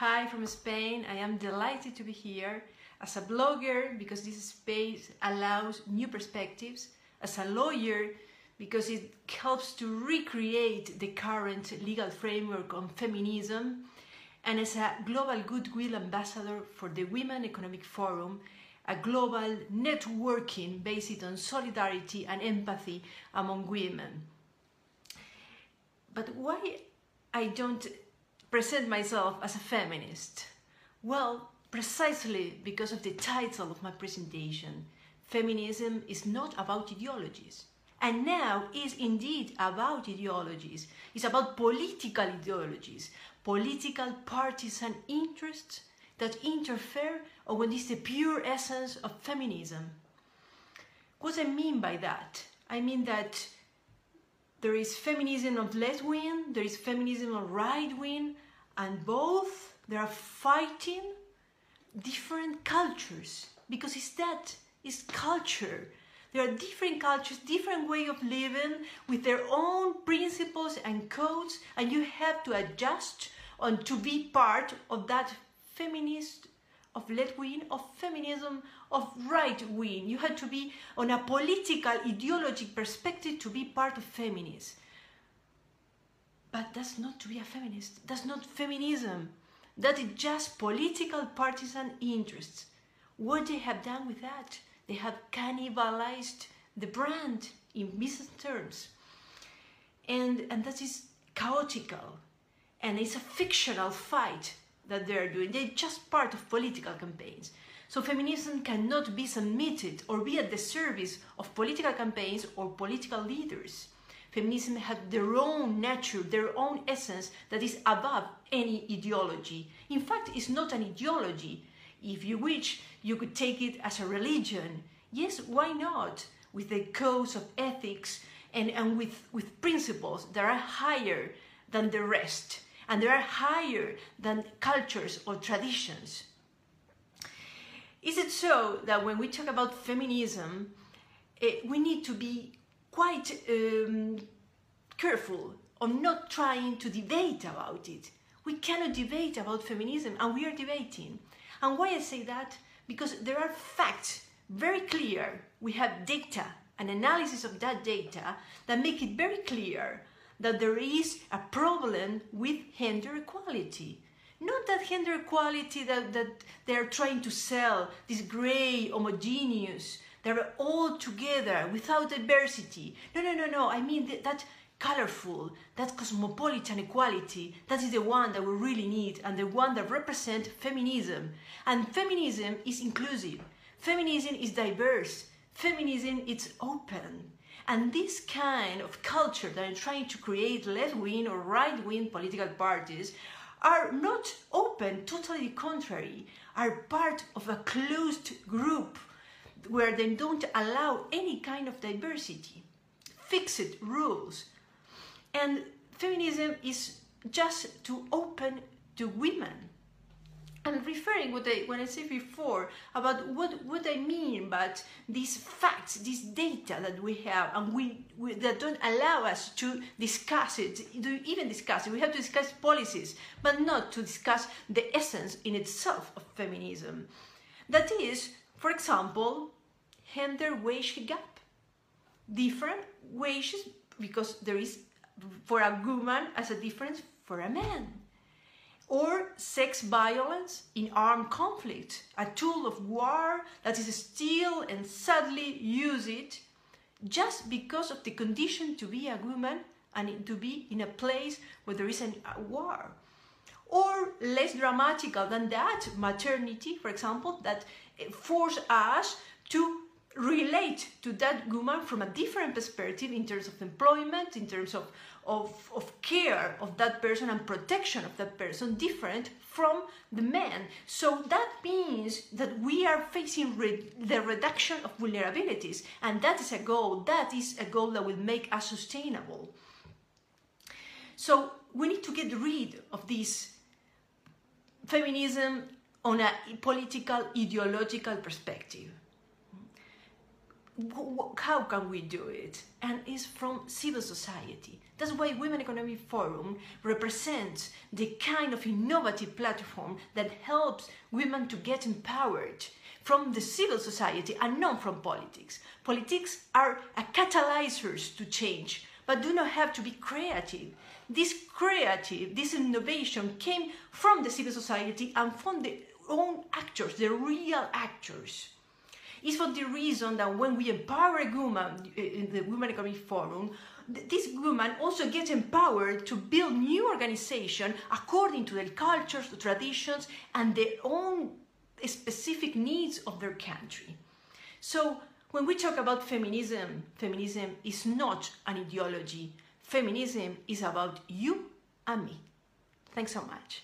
from Spain. I am delighted to be here as a blogger because this space allows new perspectives, as a lawyer because it helps to recreate the current legal framework on feminism, and as a global goodwill ambassador for the Women Economic Forum, a global networking based on solidarity and empathy among women. But why I don't present myself as a feminist? Well, precisely because of the title of my presentation. Feminism is not about ideologies. And now is indeed about ideologies. It's about political ideologies, political partisan interests that interfere or what is the pure essence of feminism. What I mean by that? I mean that there is feminism of left wing, there is feminism of right wing, and both they are fighting different cultures because it's that, it's culture. There are different cultures, different way of living with their own principles and codes, and you have to adjust on to be part of that feminist of left wing, of feminism, of right wing. You had to be on a political, ideological perspective to be part of feminism. But that's not to be a feminist. That's not feminism. That is just political partisan interests. What they have done with that? They have cannibalized the brand in business terms. And, and that is chaotical. And it's a fictional fight that they're doing. They're just part of political campaigns. So feminism cannot be submitted or be at the service of political campaigns or political leaders. Feminism has their own nature, their own essence that is above any ideology. In fact, it's not an ideology. If you wish, you could take it as a religion. Yes, why not? With the codes of ethics and, and with, with principles that are higher than the rest and they are higher than cultures or traditions. Is it so that when we talk about feminism, eh, we need to be quite um, careful on not trying to debate about it? We cannot debate about feminism, and we are debating. And why I say that? Because there are facts very clear. We have data, an analysis of that data that make it very clear that there is a problem with gender equality. Not that gender equality that, that they're trying to sell, this gray, homogeneous, they're all together without diversity. No, no, no, no. I mean that, that colorful, that cosmopolitan equality, that is the one that we really need and the one that represents feminism. And feminism is inclusive. Feminism is diverse. Feminism is open. And this kind of culture that I'm trying to create left-wing or right-wing political parties are not open, totally contrary, are part of a closed group where they don't allow any kind of diversity, fixed rules. And feminism is just to open to women I'm referring what I when I said before about what what I mean but these facts, this data that we have, and we, we, that don't allow us to discuss it, to even discuss it. We have to discuss policies, but not to discuss the essence in itself of feminism. That is, for example, gender wage gap, different wages because there is for a woman as a difference for a man or sex violence in armed conflict, a tool of war that is still and sadly used just because of the condition to be a woman and to be in a place where there is a war. Or less dramatical than that, maternity, for example, that force us to relate to that woman from a different perspective in terms of employment, in terms of, of, of care of that person and protection of that person, different from the man. So that means that we are facing re the reduction of vulnerabilities, and that is a goal. That is a goal that will make us sustainable. So we need to get rid of this feminism on a political, ideological perspective how can we do it? And it's from civil society. That's why Women Economic Forum represents the kind of innovative platform that helps women to get empowered from the civil society and not from politics. Politics are a catalyzers to change, but do not have to be creative. This creative, this innovation came from the civil society and from the own actors, the real actors. It's for the reason that when we empower a woman uh, in the Women Economic Forum, this woman also gets empowered to build new organization according to their cultures, traditions, and their own specific needs of their country. So when we talk about feminism, feminism is not an ideology. Feminism is about you and me. Thanks so much.